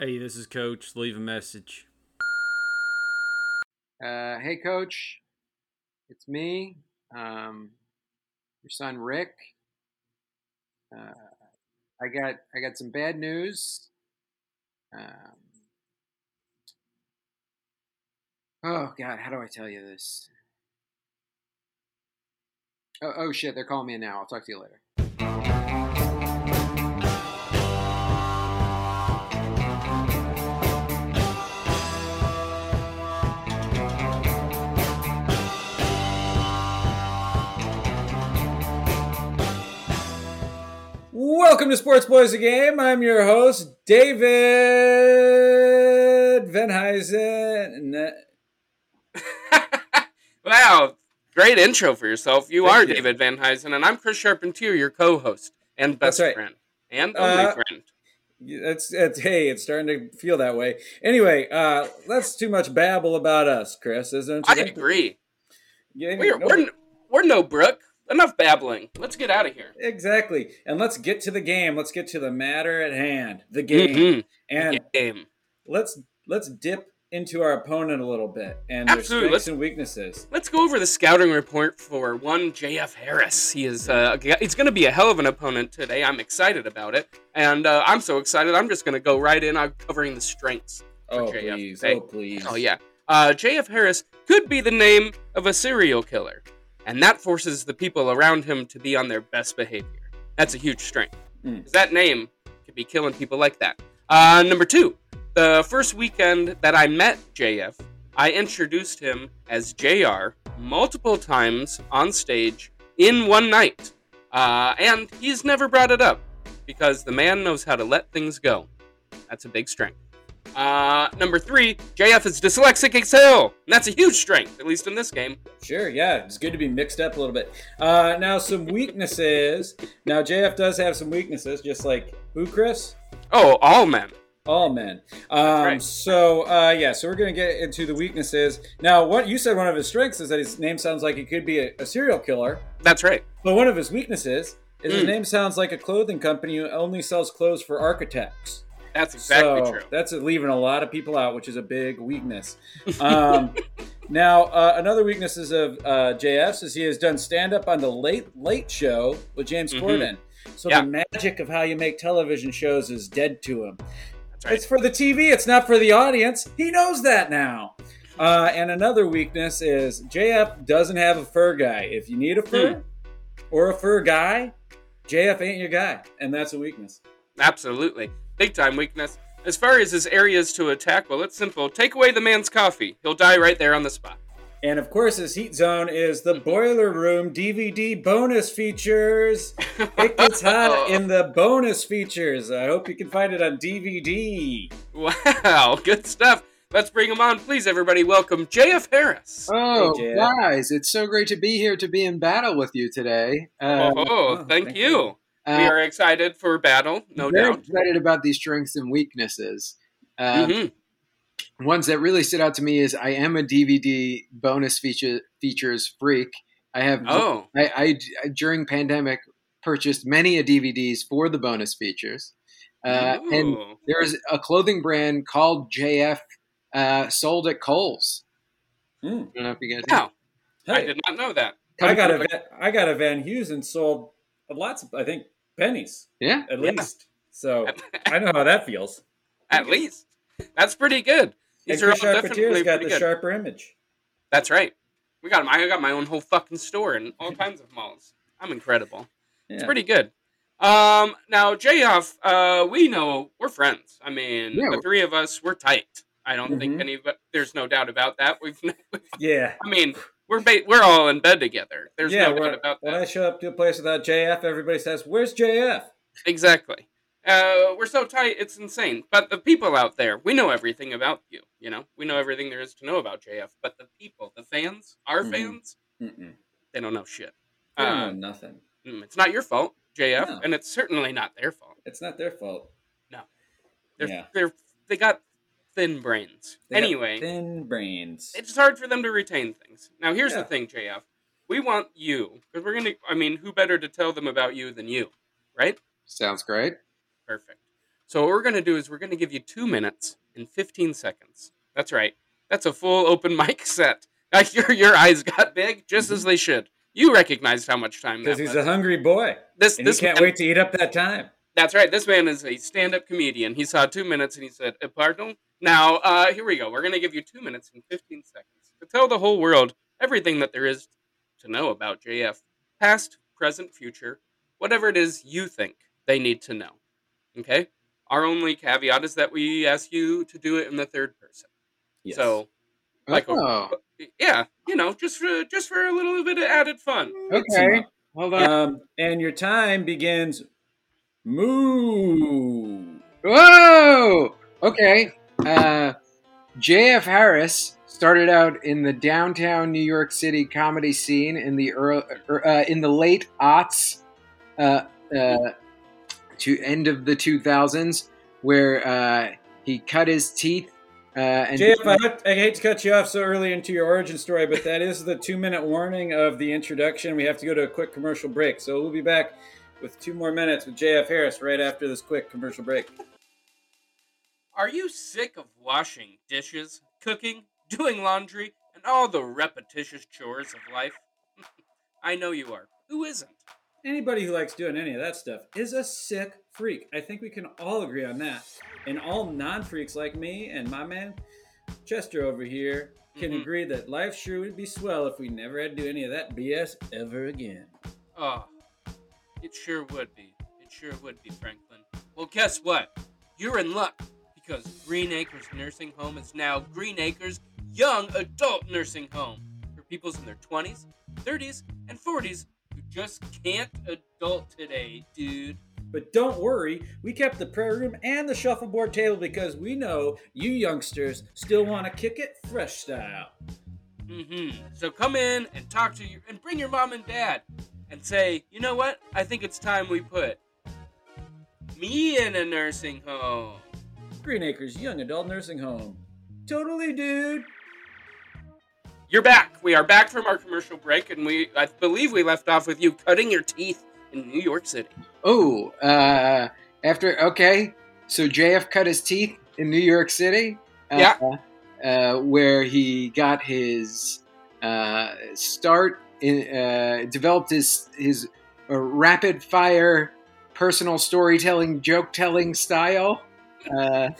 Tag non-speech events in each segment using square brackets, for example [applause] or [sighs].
Hey, this is Coach. Leave a message. Uh, hey, Coach. It's me, um, your son Rick. Uh, I got I got some bad news. Um, oh God, how do I tell you this? Oh, oh shit, they're calling me now. I'll talk to you later. Welcome to Sports Boys the Game. I'm your host, David Van Venheisen. [laughs] wow, great intro for yourself. You Thank are you. David Van Heusen, and I'm Chris Charpentier, your co-host and best right. friend and only Uh, friend. It's, it's hey, it's starting to feel that way. Anyway, uh, that's too much babble about us, Chris, isn't it? I agree. Yeah, We're, no- we're we're no Brooke. Enough babbling. Let's get out of here. exactly. And let's get to the game. Let's get to the matter at hand, the game, Mhm. and Game. let's let's dip into our opponent a little bit and their strengths Let's- and weaknesses. Let's go over the scouting report for one JF Harris. He is uh, he's going to be a hell of an opponent today. I'm excited about it, and uh, I'm so excited. I'm just going to go right in on covering the strengths. Oh JF. please, Hey. oh please. Oh yeah. Uh, JF Harris could be the name of a serial killer, and that forces the people around him to be on their best behavior. That's a huge strength. Mm. That name could be killing people like that. Uh, number two, the first weekend that I met JF, I introduced him as JR multiple times on stage in one night, uh, and he's never brought it up because the man knows how to let things go. That's a big strength. Uh, number three, JF is dyslexic as hell. And that's a huge strength, at least in this game. Sure, yeah, it's good to be mixed up a little bit. Uh, now, some weaknesses. now, JF does have some weaknesses, just like who, Chris? Oh, all men. All men. Um, right. So, uh, yeah, so we're going to get into the weaknesses. Now, what you said one of his strengths is that his name sounds like he could be a, a serial killer, That's right. but one of his weaknesses is his Mm. name sounds like a clothing company who only sells clothes for architects. That's exactly so true. That's leaving a lot of people out, which is a big weakness. Um, [laughs] now, uh, another weakness is of uh, JF's is he has done stand up on the Late Late Show with James Mhm. Corden. So Yeah. the magic of how you make television shows is dead to him. That's right. It's for the TV. It's not for the audience. He knows that now. Uh, and another weakness is JF doesn't have a fur guy. If you need a fur Hmm. or a fur guy, JF ain't your guy, and that's a weakness. Absolutely. Big time weakness. As far as his areas to attack, well, it's simple. Take away the man's coffee. He'll die right there on the spot. And of course, his heat zone is the Boiler Room DVD bonus features. It gets hot [laughs] in the bonus features. I hope you can find it on DVD. Wow, good stuff. Let's bring him on, please, everybody. Welcome JF Harris. Oh, Hey, guys, it's so great to be here to be in battle with you today. Um, oh, oh, thank, thank you. you. We uh, are excited for battle, no very doubt. excited about these strengths and weaknesses. Um, Mhm. Ones that really stood out to me is I am a DVD bonus feature features freak. I have Oh, I, I during pandemic purchased many a DVDs for the bonus features, uh, and there is a clothing brand called JF uh, sold at Kohl's. Hmm. I don't know if you guys. wow. I did not know that. I got a Van- I got a Van Heusen sold lots of I think pennies Yeah, at Yeah. least. So [laughs] I know how that feels. At least. That's pretty good. And These are all definitely got the good. sharper image. That's right. We got. I got my own whole fucking store in all [laughs] kinds of malls. I'm incredible. It's pretty good. Um, now JF, uh, we know we're friends. I mean, Yeah. the three of us, we're tight. I don't think Mhm. any, but there's no doubt about that. We've, [laughs] Yeah. I mean, we're ba- we're all in bed together. There's yeah, no doubt about that. when. I show up to a place without JF, everybody says, "Where's JF?" Exactly. Uh, we're so tight, it's insane. But the people out there, we know everything about you. You know, we know everything there is to know about JF. But the people, the fans, our Mhm. fans, Mm-mm. they don't know shit. They don't Uh, know nothing. mm, it's not your fault, JF, No. and it's certainly not their fault. It's not their fault. They're, Yeah. they're they got thin brains. They anyway, thin brains. it's hard for them to retain things. Now, here's Yeah. the thing, JF. We want you because we're gonna. I mean, who better to tell them about you than you, right? sounds great. Perfect. So what we're going to do is we're going to give you two minutes and 15 seconds. That's right. That's a full open [laughs] mic set. [laughs] Your, your eyes got big, just as they should. You recognized how much time Because he's was. a hungry boy. this, And this he can't man- wait to eat up that time. That's right. This man is a stand-up comedian. He saw two minutes and he said, "Uh, "Pardon." Now, uh, here we go. We're going to give you two minutes and fifteen seconds to tell the whole world everything that there is to know about JF, past, present, future, whatever it is you think they need to know. Okay. Our only caveat is that we ask you to do it in the third person. Yes. So, like, oh, yeah, you know, just for just for a little bit of added fun. okay. Hold on. Um, and your time begins. Moo. Whoa! Okay. Uh, J.F. Harris started out in the downtown New York City comedy scene in the early, uh, in the late aughts, uh, uh, to end of the 2000s, where uh, he cut his teeth. And JF, I, I hate to cut you off so early into your origin story, but that is the two minute warning of the introduction. We have to go to a quick commercial break. So we'll be back with two more minutes with JF Harris right after this quick commercial break. Are you sick of washing dishes, cooking, [laughs] doing laundry, and all the repetitious chores of life? [laughs] I know you are. Who isn't? Anybody who likes doing any of that stuff is a sick freak. I think we can all agree on that. And all non freaks like me and my man Chester over here can Mhm. agree that life sure would be swell if we never had to do any of that BS ever again. Oh, it sure would be. It sure would be, Franklin. Well, guess what? You're in luck because Green Acres Nursing Home is now Green Acres Young Adult Nursing Home for peoples in their 20s, 30s, and 40s who just can't adult today, dude. But don't worry, we kept the prayer room and the shuffleboard table because we know you youngsters still want to kick it fresh style. Mm-hmm. So come in and talk to your and bring your mom and dad and say, you know what? I think it's time we put me in a nursing home. Green Acres Young Adult Nursing Home. Totally, dude. You're back. We are back from our commercial break, and we I believe we left off with you cutting your teeth in New York City. Oh, uh, after okay, so JF cut his teeth in New York City. Uh, Yeah. Uh, where he got his uh, start in, uh, developed his his uh, rapid fire personal storytelling, joke telling style, uh,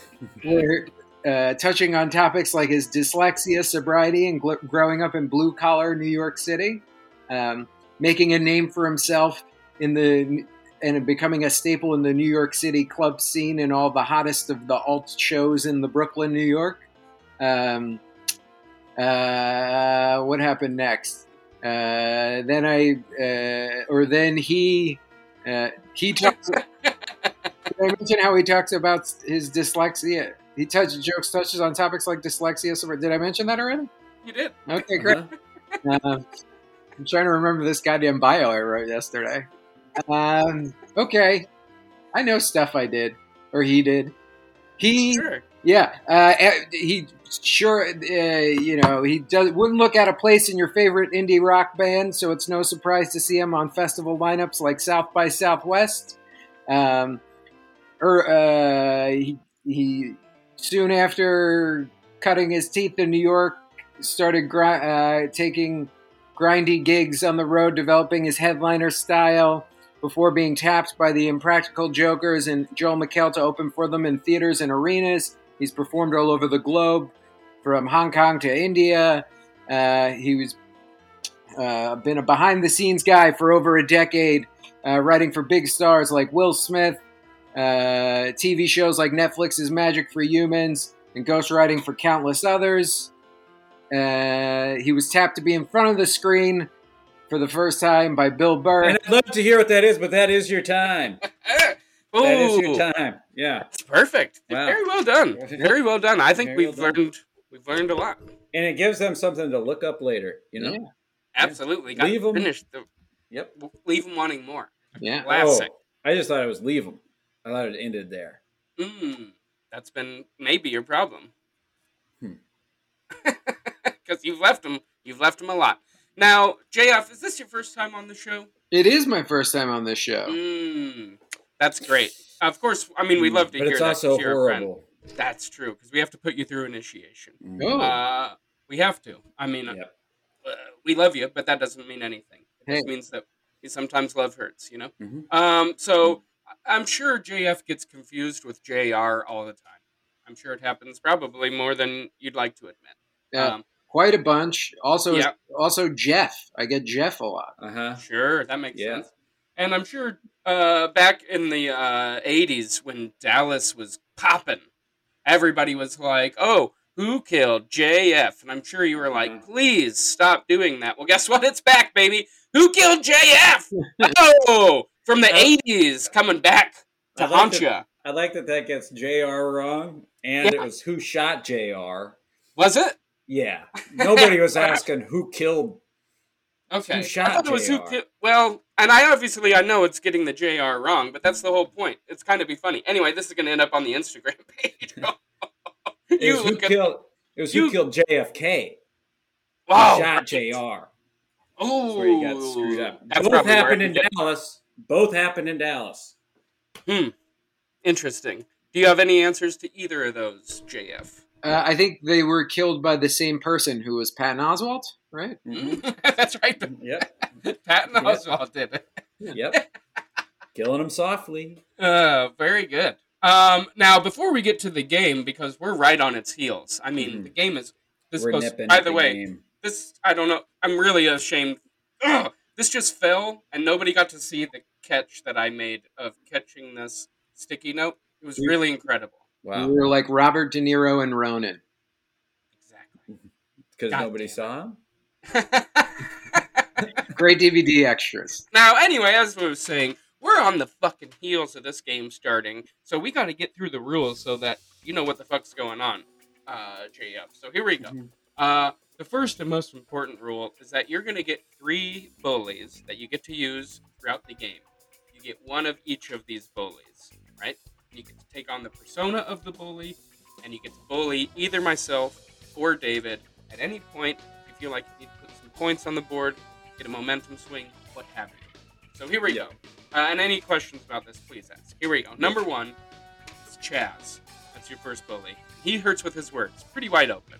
where uh, touching on topics like his dyslexia, sobriety, and gl- growing up in blue collar New York City, um, making a name for himself in the and becoming a staple in the New York City club scene and all the hottest of the alt shows in the Brooklyn, New York. Um, uh, what happened next? Uh, then I, uh, or then he, uh, he talks. [laughs] did I mention how he talks about his dyslexia? He touches jokes, touches on topics like dyslexia. So did I mention that already? You did. Okay, great. Uh-huh. Um, I'm trying to remember this goddamn bio I wrote yesterday. Um, okay, I know stuff I did or he did. He, Sure. yeah, uh, eh, he sure, uh, you know, he does wouldn't look at a place in your favorite indie rock band, so it's no surprise to see him on festival lineups like South by Southwest. Um, uh, he, he soon after cutting his teeth in New York started uh, taking grindy gigs on the road, developing his headliner style before being tapped by the Impractical Jokers and Joel McHale to open for them in theaters and arenas. He's performed all over the globe, from Hong Kong to India. Uh, he was uh, been a behind the scenes guy for over a decade, uh, writing for big stars like Will Smith, uh, TV shows like Netflix's Magic for Humans, and ghostwriting for countless others. Uh, he was tapped to be in front of the screen for the first time by Bill Burr. And I'd love to hear what that is, but that is your time. [laughs] Ooh, That is your time. Yeah. It's perfect. Wow. Very well done. [laughs] Very well done. I think Very we've well learned we've learned a lot. And it gives them something to look up later, you know? Yeah. Absolutely. Leave them. finished. The, Yep. leave them wanting more. Yeah. Classic. Oh, I just thought it was leave them. I thought it ended there. Mm, that's been maybe your problem. Hmm. [laughs] Because you've left them. You've left them a lot. Now, JF, is this your first time on the show? It is my first time on this show. Mm, that's great. Of course, I mean we love to but hear it's that also 'cause you're a friend. horrible. That's true because we have to put you through initiation. Mm. Oh. Uh, we have to. I mean, Yep. uh, we love you, but that doesn't mean anything. It just means that sometimes love hurts, you know. Mhm. Um, so I'm sure JF gets confused with JR all the time. I'm sure it happens probably more than you'd like to admit. Yeah. Um, Quite a bunch. Also, Yeah. also Jeff. I get Jeff a lot. Uh huh. Sure, that makes Yeah. sense. And I'm sure uh, back in the uh, 80s when Dallas was popping, everybody was like, oh, who killed JF? And I'm sure you were like, Mhm. please stop doing that. Well, guess what? It's back, baby. Who killed JF? [laughs] oh, from the 80s coming back to I like haunt that- ya. I like that that gets Jr. wrong, and it was who shot Jr. Was it? Yeah, nobody was asking who killed. Okay. who shot I thought it was who JR? ki- Well, and I obviously I know it's getting the JR wrong, but that's the whole point. It's kind of be funny. Anyway, this is going to end up on the Instagram [laughs] page. It [laughs] you was who killed. It was you- who killed JFK. Who wow. shot Jr. Oh, That's where you got screwed up. That's Both happened in Dallas. Both happened in Dallas. Hmm. Interesting. Do you have any answers to either of those, JF? Uh, I think they were killed by the same person who was Patton Oswalt, right? Mhm. [laughs] That's right. Yep. [laughs] Patton Yep. Oswalt did it. Yep. Killing him softly. Uh, very good. Um, now, before we get to the game, because we're right on its heels. I mean, Mhm. the game is. This We're goes. nipping By at the way, game. this I don't know. I'm really ashamed. Ugh, this just fell, and nobody got to see the catch that I made of catching this sticky note. It was really incredible. Wow. We were like Robert De Niro and Ronin. Exactly. [laughs] Because nobody saw him. [laughs] Great DVD extras. now, anyway, as I was saying, we're on the fucking heels of this game starting, so we got to get through the rules so that you know what the fuck's going on, uh, JF. So here we go. Mhm. Uh, the first and most important rule is that you're going to get three bullies that you get to use throughout the game. You get one of each of these bullies, right? You get to take on the persona of the bully, and you get to bully either myself or David at any point. If you feel like you need to put some points on the board, get a momentum swing, what have you. So here we go. Uh, and any questions about this, please ask. Here we go. Number one is Chaz. That's your first bully. He hurts with his words, pretty wide open.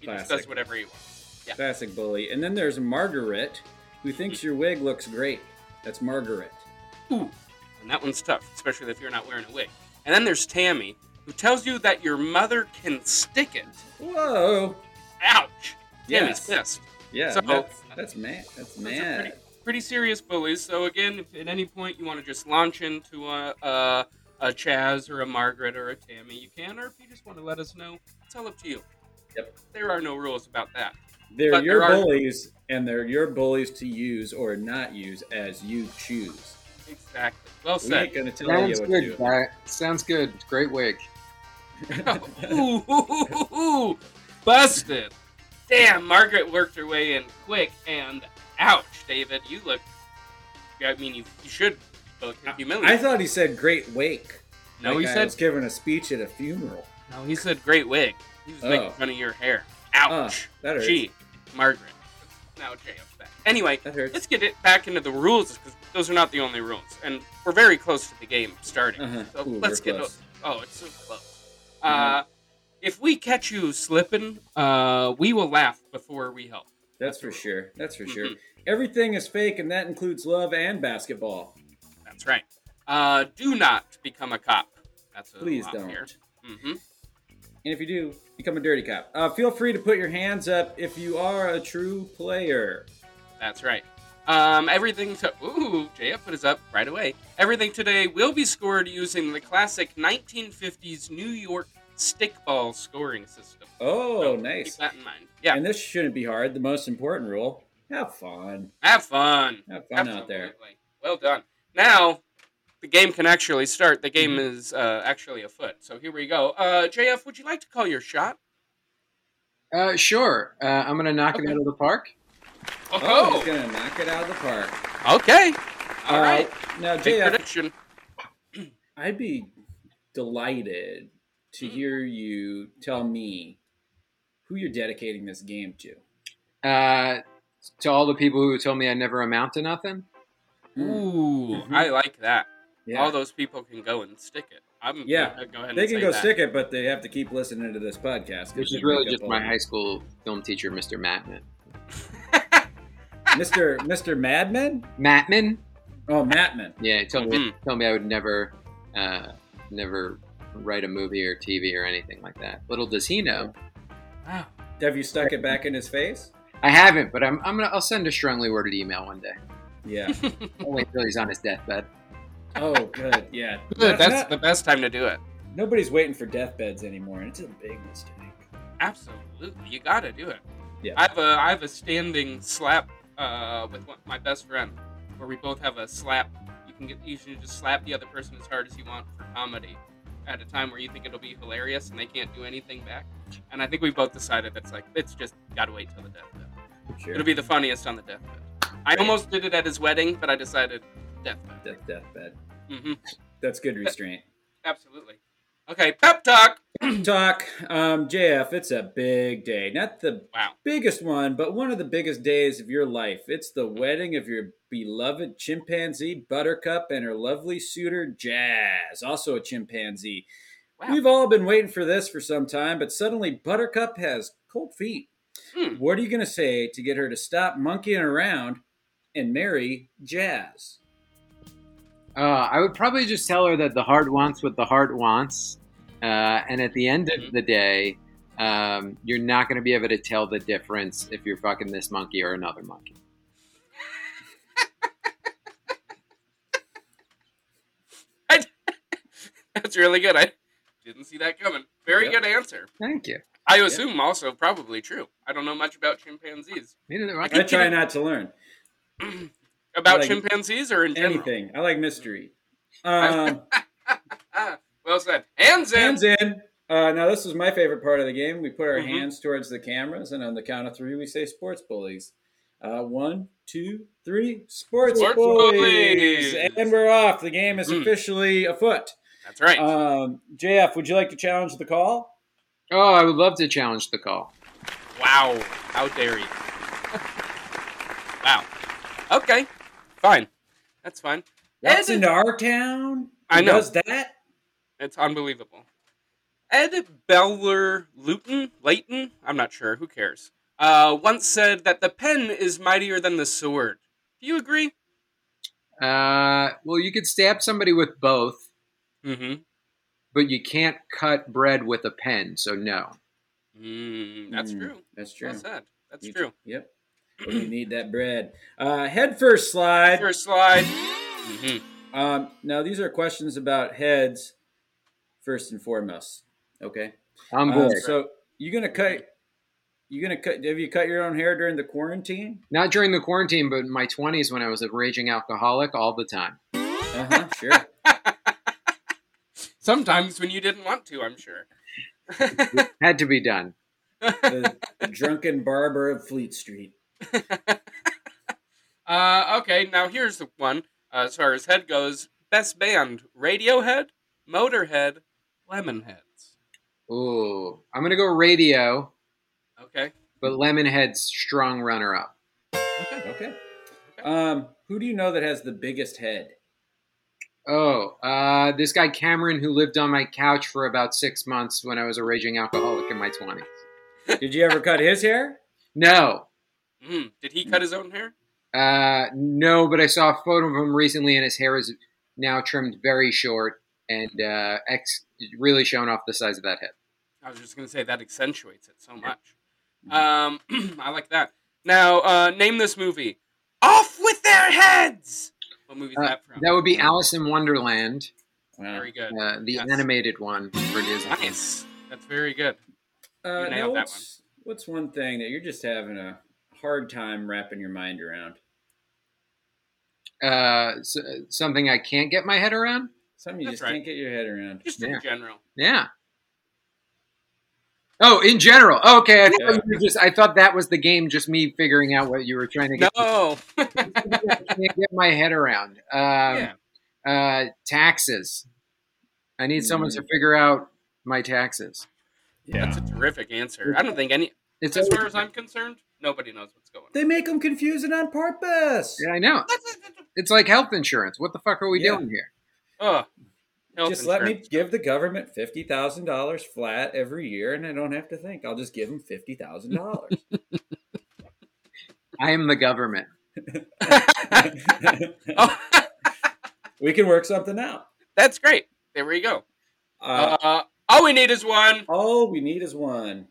He just Classic. does whatever he wants. Yeah. Classic bully. And then there's Margaret, who thinks hmm. your wig looks great. That's Margaret. Ooh, and that one's tough, especially if you're not wearing a wig. And then there's Tammy, who tells you that your mother can stick it. Whoa. Ouch! Yes. Tammy's pissed. Yeah. So- that's, that's mad. That's mad. pretty, pretty serious bullies. So again, if at any point you want to just launch into a, a a Chaz or a Margaret or a Tammy, you can. Or if you just want to let us know, it's all up to you. Yep. There are no rules about that. They're But your there are- bullies, and they're your bullies to use or not use as you choose. Exactly. Well We said. ain't gonna tell Sounds you what to good, do. guy. Sounds good. Great wig. ooh, ooh, ooh, ooh, busted. Damn, Margaret worked her way in quick, and ouch, David, you look. I mean, you, you should look humiliated. I thought he said great wake. no, like he I said was giving a speech at a funeral. no. He said great wig. He was Oh. making fun of your hair. Oh, Ouch. that hurts. Gee, Margaret. Now JF's back. Anyway, let's get it back into the rules because those are not the only rules, and we're very close to the game starting. Uh-huh. So Ooh, let's get. close. Oh, it's so close. Uh, if we catch you slipping, uh, we will laugh before we help. That's for sure. That's for sure. Mhm. Everything is fake, and that includes love and basketball. That's right. Uh, do not become a cop. That's a Please don't. Mm-hmm. And if you do, become a dirty cop. Uh, feel free to put your hands up if you are a true player. That's right. Um, everything to ooh, JF put us up right away. Everything today will be scored using the classic 1950s New York stickball scoring system. Oh, So nice. Keep that in mind. Yeah, And this shouldn't be hard. The most important rule: have fun. have fun. Have fun out there. Well done. Now, the game can actually start. The game Mm-hmm. is uh, actually afoot. So here we go. Uh, JF, would you like to call your shot? Uh, sure. Uh, I'm gonna knock it out of the park. Oh, he's gonna knock it out of the park. okay. All Uh, right. Now, Big JF, prediction. [clears throat] I'd be delighted to Mhm. hear you tell me who you're dedicating this game to. Uh, to all the people who told me I never amount to nothing. Hmm. Ooh, Mhm. I like that. Yeah. all those people can go and stick it. I'm Yeah. go ahead They and can say go that. stick it, but they have to keep listening to this podcast. Which is really just my all- high school film teacher, Mr. Matman. Mr. Mr. Madman. Matman? Oh, Matman. Yeah, he told me Mhm. told me I would never, uh, never write a movie or TV or anything like that. Little does he know. Wow. Have you stuck it back in his face? I haven't, but I'm, I'm gonna I'll send a strongly worded email one day. Yeah. I'll wait till he's on his deathbed. Oh, good. Yeah. [laughs] Good, That's not- the best time to do it. nobody's waiting for deathbeds anymore, and it's a big mistake. Absolutely, you gotta do it. Yeah. I have a I have a standing slap uh, with one, my best friend, where we both have a slap. You can get you should just slap the other person as hard as you want for comedy, at a time where you think it'll be hilarious and they can't do anything back. And I think we both decided that's like it's just gotta wait till the deathbed. Sure. It'll be the funniest on the deathbed. I almost did it at his wedding, but I decided deathbed. Death, deathbed. hmm [laughs] That's good restraint. [laughs] Absolutely. Okay, pep talk. [clears throat] Talk, um, JF. It's a big day. Not the Wow. biggest one, but one of the biggest days of your life. It's the wedding of your beloved chimpanzee Buttercup and her lovely suitor Jazz, also a chimpanzee. Wow. We've all been waiting for this for some time, but suddenly Buttercup has cold feet. Hmm. What are you going to say to get her to stop monkeying around and marry Jazz? Uh, I would probably just tell her that the heart wants what the heart wants, uh, and at the end of the day, um, you're not going to be able to tell the difference if you're fucking this monkey or another monkey. [laughs] That's really good. I didn't see that coming. Very Yep. good answer. Thank you. I assume also probably true. I don't know much about chimpanzees. Neither do I. I try not to learn [clears throat] about Like chimpanzees or in general? anything. I like mystery. Um, [laughs] well said. Hands in. hands in. Uh, now, this is my favorite part of the game. We put our Mhm. hands towards the cameras, and on the count of three, we say sports bullies. Uh, one, two, three. Sports, Sports bullies. bullies. And we're off. The game is Mm. officially afoot. That's right. Um, JF, would you like to challenge the call? Oh, I would love to challenge the call. wow. How dare you? [laughs] wow. Okay. Fine. That's fine. That's Ed- into our town. I know. Does that? It's unbelievable. Ed Beller Luton, Leighton, I'm not sure, who cares, uh, once said that the pen is mightier than the sword. Do you agree? Uh, well, you could stab somebody with both, Mm-hmm. but you can't cut bread with a pen, so no. Mm, that's Mm, true. That's true. Well said. That's You- true. Yep. We need that bread. Uh, head first slide. First slide. Mm-hmm. Um, now these are questions about heads, first and foremost. Okay. I'm Um, bored. so you gonna cut? You gonna cut? Have you cut your own hair during the quarantine? Not during the quarantine, but in my 20s when I was a raging alcoholic all the time. Uh huh. [laughs] Sure. Sometimes when you didn't want to, I'm sure. Had to be done. the, the drunken barber of Fleet Street. [laughs] uh, okay, now here's the one. Uh, as far as head goes, best band: Radiohead, Motorhead, Lemonheads. Ooh, I'm gonna go radio, Okay. but Lemonhead's strong runner up. Okay. Okay. Um, who do you know that has the biggest head? Oh, uh, this guy Cameron who lived on my couch for about six months when I was a raging alcoholic in my 20s. Did you ever cut his hair? No, Mm, did he cut his own hair? uh, no, but I saw a photo of him recently, and his hair is now trimmed very short and uh, ex- really showing off the size of that head. I was just gonna say that accentuates it so much. Um, [clears throat] I like that. Now, uh, name this movie. Off with their heads. What movie is Uh, that from? That would be Alice in Wonderland, Very good. uh, the Yes. animated one for Disney. Nice. That's very good. Uh, You nailed now that what's, what's one thing that you're just having a hard time wrapping your mind around? Uh, s something I can't get my head around. Something you That's just right. can't get your head around. Just Yeah. in general. Yeah. Oh, in general. Okay, I thought, Yeah. you were just, I thought that was the game. Just me figuring out what you were trying to get. No. I [laughs] can't get my head around. Um, yeah. uh, taxes. I need someone to figure out my taxes. Yeah. That's a terrific answer. I don't think any, It's as far as I'm concerned, nobody knows what's going on. They make them confusing on purpose. yeah, I know. It's like health insurance. What the fuck are we Yeah. doing here? Oh, health just let me give the government fifty thousand dollars flat every year, and I don't have to think. I'll just give them fifty thousand dollars. [laughs] I am the government. [laughs] [laughs] oh, we can work something out. that's great. There we go. Uh, Uh, all we need is one. all we need is one.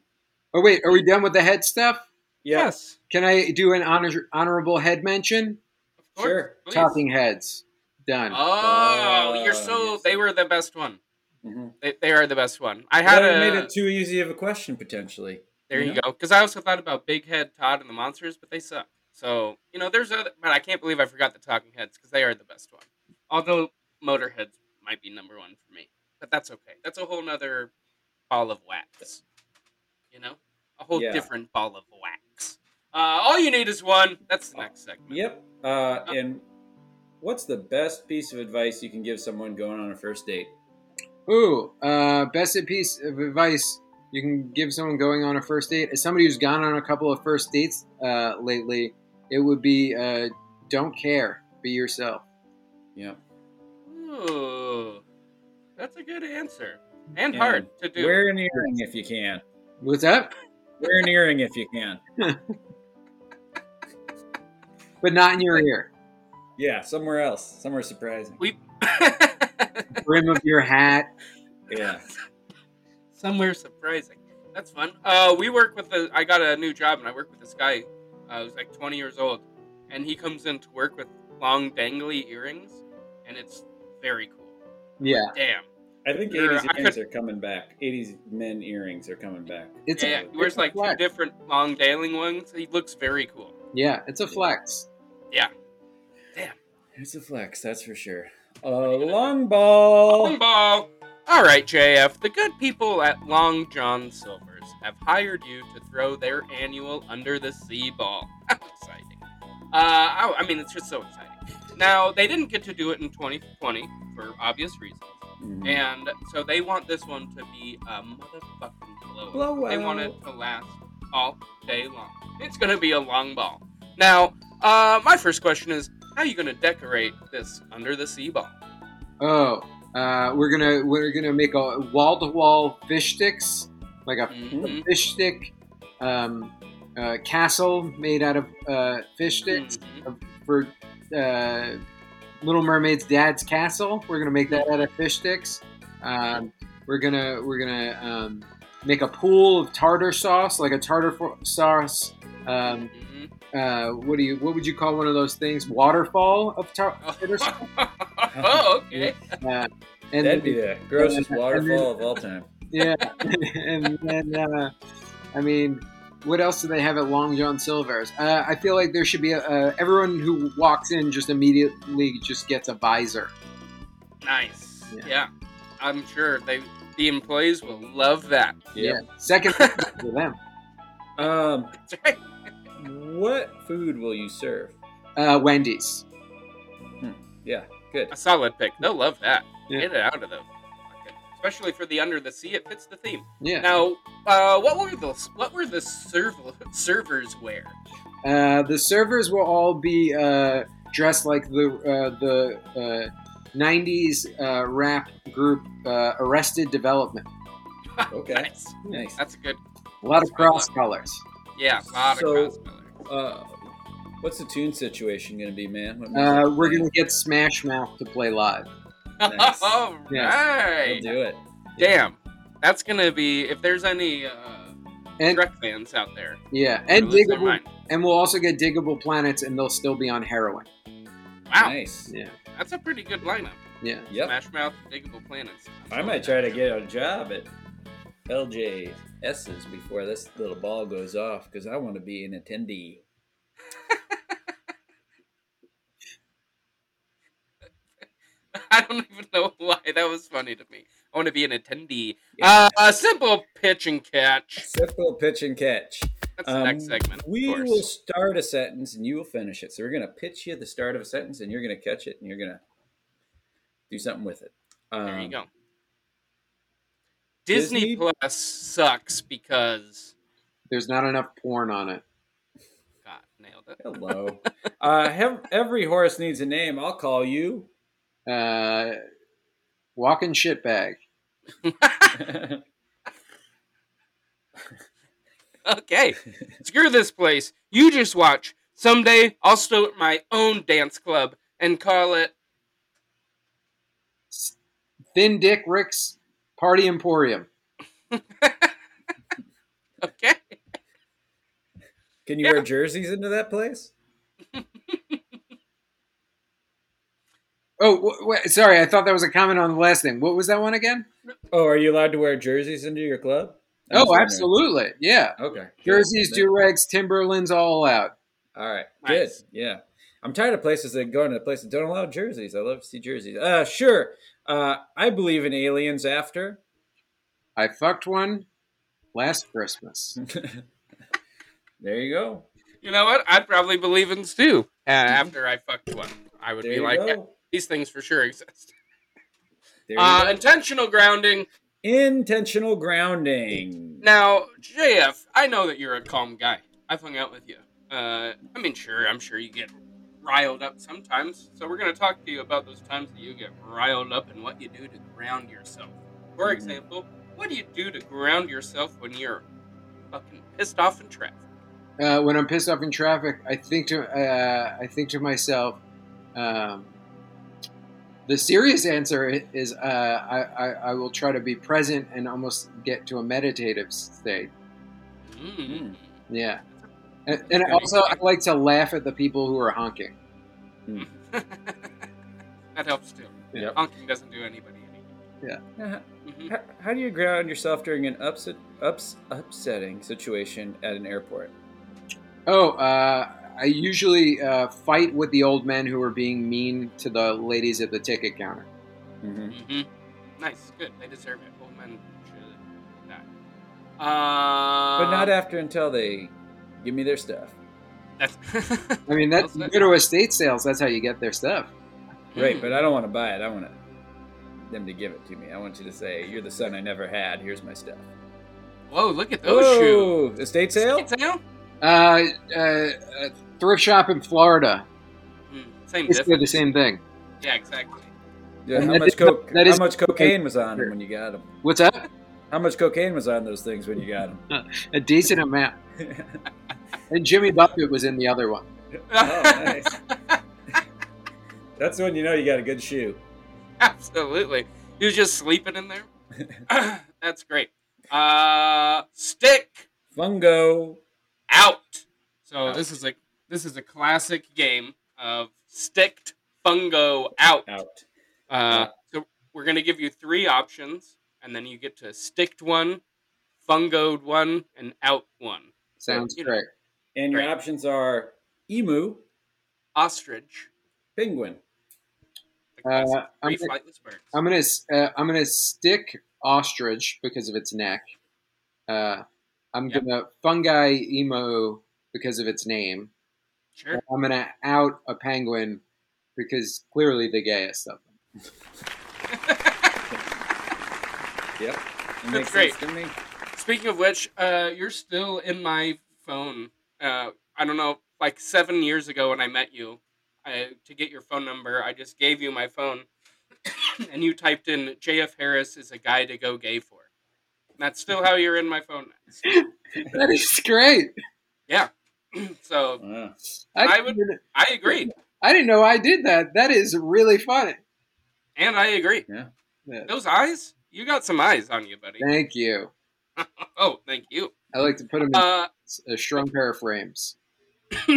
Oh wait, are we done with the head stuff? Yeah, Yes. Can I do an honor- honorable head mention? Of course, Sure. please. Talking heads. Done. Oh, you're Uh, so. yes. They were the best one. Mhm. They, they are the best one. I had That a. made it too easy of a question potentially. There you Yeah. go. Because I also thought about Big Head Todd and the Monsters, but they suck. So you know, there's other. But I can't believe I forgot the Talking Heads because they are the best one. Although Motorheads might be number one for me, but that's okay. That's a whole nother ball of wax. You know, a whole Yeah. different ball of wax. Uh, all you need is one. That's the next segment. Yep. Uh, and what's the best piece of advice you can give someone going on a first date? Ooh, uh, best piece of advice you can give someone going on a first date. As somebody who's gone on a couple of first dates uh, lately, it would be uh, don't care, be yourself. Yep. Ooh, that's a good answer and And hard to do. Wear an earring if you can. What's up? Wear an earring if you can. [laughs] But not in your ear. Yeah, somewhere else, somewhere surprising. we [laughs] Brim of your hat. Yeah. [laughs] somewhere surprising. That's fun. Uh, we work with a. I got a new job, and I work with this guy uh, who's like 20 years old, and he comes in to work with long dangly earrings, and it's very cool. Yeah, Damn. I think Sure, 80s I earrings could- are coming back. 80s men earrings are coming back. it's yeah, yeah. a, He wears it's a like two different long dangling ones. He looks very cool. Yeah, it's a flex. It's a flex, that's for sure. A long ball. Long ball. All right, JF. The good people at Long John Silver's have hired you to throw their annual Under the Sea ball. [laughs] How exciting! Uh, I, I mean, it's just so exciting. Now they didn't get to do it in 2020 for obvious reasons, Mhm. and so they want this one to be a motherfucking blowout. Blowout. They want it to last all day long. It's gonna be a long ball. Now, uh, my first question is, how are you gonna decorate this Under the Sea ball? Oh, uh, we're gonna we're gonna make a wall to wall fish sticks, like a, Mhm. a fish stick um, uh, castle made out of uh, fish sticks Mhm. for uh, Little Mermaid's dad's castle. We're gonna make that out of fish sticks. Um, we're gonna we're gonna um, make a pool of tartar sauce, like a tartar fo- sauce. Um, Mhm. Uh, what do you what would you call one of those things? Waterfall of tar- [laughs] oh, okay. Uh, and That'd be the grossest and then- waterfall of all time. [laughs] yeah, [laughs] and then uh, I mean, what else do they have at Long John Silver's? Uh, I feel like there should be a, uh, everyone who walks in just immediately just gets a visor. Nice. Yeah. Yeah. I'm sure they the employees will love that. Yep. Second for them. Um, That's right. What food will you serve? Uh, Wendy's. Yeah, good. A solid pick. They'll love that. Yeah. Get it out of them. Especially for the under the sea, it fits the theme. Yeah. Now, uh, what were the what were the serv- servers wear? Uh, the servers will all be uh, dressed like the uh, the uh, '90s uh, rap group uh, Arrested Development. [laughs] Okay. nice. Nice. That's a good. A lot of cross colors. Yeah, a lot So- of cross colors. Uh, what's the tune situation going to be, man? Uh, we're gonna get Smash Mouth to play live. nice. [laughs] All Yeah. right. We'll do it. Damn. That's gonna be if there's any uh, And Shrek fans out there. yeah, and who Digable, and we'll also get Digable Planets, and they'll still be on heroin. Wow, Nice. Yeah, that's a pretty good lineup. yeah. Yep. Smash Mouth, Digable Planets. I might try to get a job at LJS's before this little ball goes off because I want to be an attendee. [laughs] I don't even know why that was funny to me. I want to be an attendee. Uh, a simple pitch and catch. Simple pitch and catch. That's the Um, next segment. We will start a sentence and you will finish it. So we're going to pitch you the start of a sentence and you're going to catch it and you're going to do something with it. Um, There you go. Disney, Disney- Plus sucks because There's not enough porn on it. God nailed it. Hello. uh, have, every horse needs a name. I'll call you. Uh, walking shitbag. [laughs] Okay, screw this place. You just watch. Someday I'll start my own dance club and call it. Thin Dick Rick's Party Emporium. [laughs] Okay. Can you Yeah. wear jerseys into that place? [laughs] Oh, w- w- sorry. I thought that was a comment on the last thing. What was that one again? Oh, are you allowed to wear jerseys into your club? I was Oh, wondering. absolutely. Yeah. Okay. Jerseys, do rags, Timberlands, all out. All right. Nice. Good. Yeah. I'm tired of places that go into places that don't allow jerseys. I love to see jerseys. Uh, sure. Uh, I believe in aliens after. I fucked one last Christmas. [laughs] there you go. You know what? I'd probably believe in Stu uh, [laughs] after I fucked one. I would There be like, yeah, these things for sure exist. Uh, intentional grounding. Intentional grounding. Now, JF, I know that you're a calm guy. I've hung out with you. Uh, I mean, sure, I'm sure you get riled up sometimes. So we're going to talk to you about those times that you get riled up and what you do to ground yourself. For Mhm. example, what do you do to ground yourself when you're fucking pissed off in traffic? Uh, when I'm pissed off in traffic, I think to uh, I think to myself, um, the serious answer is uh, I, I, I will try to be present and almost get to a meditative state. Mm. Yeah, and, and also I like to laugh at the people who are honking. [laughs] that helps too. Yep. Honking doesn't do anybody any Uh, good. How, how do you ground yourself during an upset, ups, upsetting situation at an airport? Oh, uh, I usually uh, fight with the old men who are being mean to the ladies at the ticket counter. hmm hmm Nice, good. They deserve it. Old men should die. Uh, But not after until they give me their stuff. That's [laughs] I mean, that's Well you go to estate sales. That's how you get their stuff. Right, but I don't want to buy it. I want them to give it to me. I want you to say, "You're the son I never had. Here's my stuff." Whoa, look at those shoes. Whoa! Estate sale? Estate sale? Uh, uh, uh, thrift shop in Florida. Mm, same Basically difference. the same thing. Yeah, exactly. Yeah, And how that much is- coke? that how is- much cocaine was on them when you got them? What's that? How much cocaine was on those things when you got them? [laughs] A decent amount. [laughs] And Jimmy Buffett was in the other one. oh, nice. [laughs] That's when you know you got a good shoe. Absolutely. He was just sleeping in there. [clears throat] That's great. Uh, stick Fungo. out. So this is a this is a classic game of sticked fungo out. Out. Uh, so we're gonna give you three options, and then you get to sticked one, fungoed one, and out one. Sounds You know. Great. And your Great. options are emu, Ostrich. penguin. Uh, I'm gonna- I'm gonna uh, I'm gonna stick ostrich because of its neck. Uh, I'm Yep. gonna fungo emu because of its name. Sure. I'm gonna out a penguin because clearly the gayest of them. [laughs] Yep. It makes great. sense to me. Speaking of which, uh, you're still in my phone. Uh, I don't know, like seven years ago when I met you, I, to get your phone number, I just gave you my phone, [coughs] and you typed in JF Harris is a guy to go gay for. And that's still how you're in my phone. [laughs] That is great. Yeah. [clears throat] so Wow. I would- I agree, I didn't know I did that. That is really funny. and I agree. Yeah. Yeah. Those eyes, you got some eyes on you, buddy. Thank you. [laughs] Oh, thank you. I like to put them in Uh, a strong pair of frames. [laughs]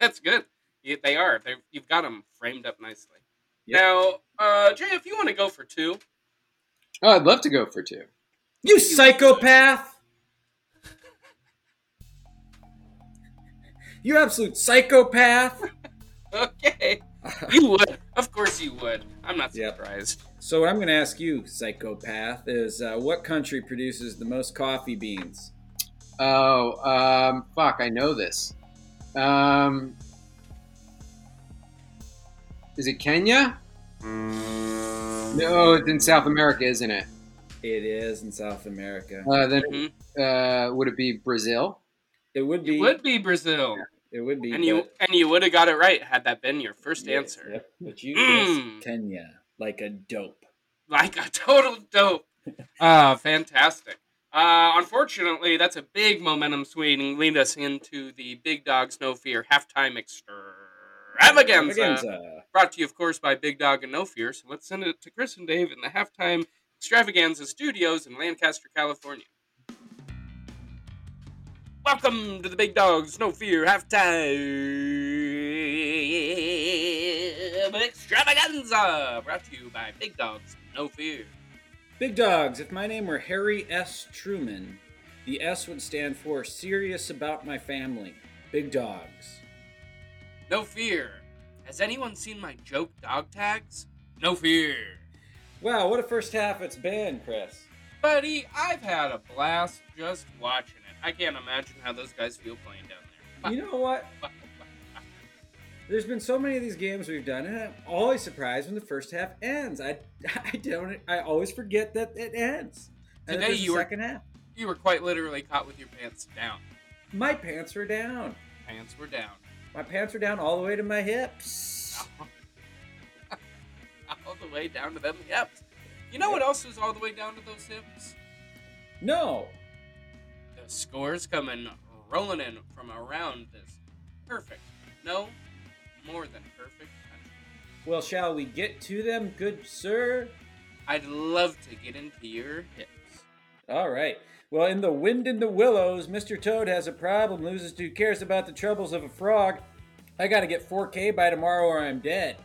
That's good. You, they are. They you've got them framed up nicely. Yep. Now, uh, Jay, if you want to go for two, Oh, I'd love to go for two. You psychopath! [laughs] You absolute psychopath! [laughs] okay, you would. Of course, you would. I'm not Yep. Surprised. So what I'm going to ask you, psychopath, is uh, what country produces the most coffee beans? Oh, um, fuck, I know this. Um, is it Kenya? No, it's in South America, isn't it? It is in South America. Uh, then, Mhm. uh, would it be Brazil? It would be. It would be Brazil, It would be. and you and you would have got it right had that been your first yes, answer. Yep. But you Mm. guessed Kenya like a dope. like a total dope. Uh, [laughs] fantastic. Uh, unfortunately, that's a big momentum swing, lead us into the Big Dogs No Fear halftime extravaganza. Extravaganza. Brought to you, of course, by Big Dog and No Fear. So let's send it to Chris and Dave in the halftime extravaganza studios in Lancaster, California. Welcome to the Big Dogs No Fear halftime extravaganza. Brought to you by Big Dogs No Fear. Big dogs, if my name were Harry S. Truman, the S would stand for serious about my family. Big dogs. No fear. Has anyone seen my joke dog tags? No fear. Wow, what a first half it's been, Chris. Buddy, I've had a blast just watching it. I can't imagine how those guys feel playing down there. You know what? There's been so many of these games we've done, and I'm always surprised when the first half ends. I, [laughs] I don't, I always forget that it ends. And Today you were- second half. You were quite literally caught with your pants down. My pants were down. Pants were down. My pants were down all the way to my hips. [laughs] all the way down to them hips. You know what else is all the way down to those hips? No. The scores coming rolling in from around this perfect, no, more than perfect country. Well, shall we get to them, good sir? I'd love to get into your hips. All right. Well, in the wind in the willows, Mr. Toad has a problem, loses who cares about the troubles of a frog. I got to get 4K by tomorrow or I'm dead.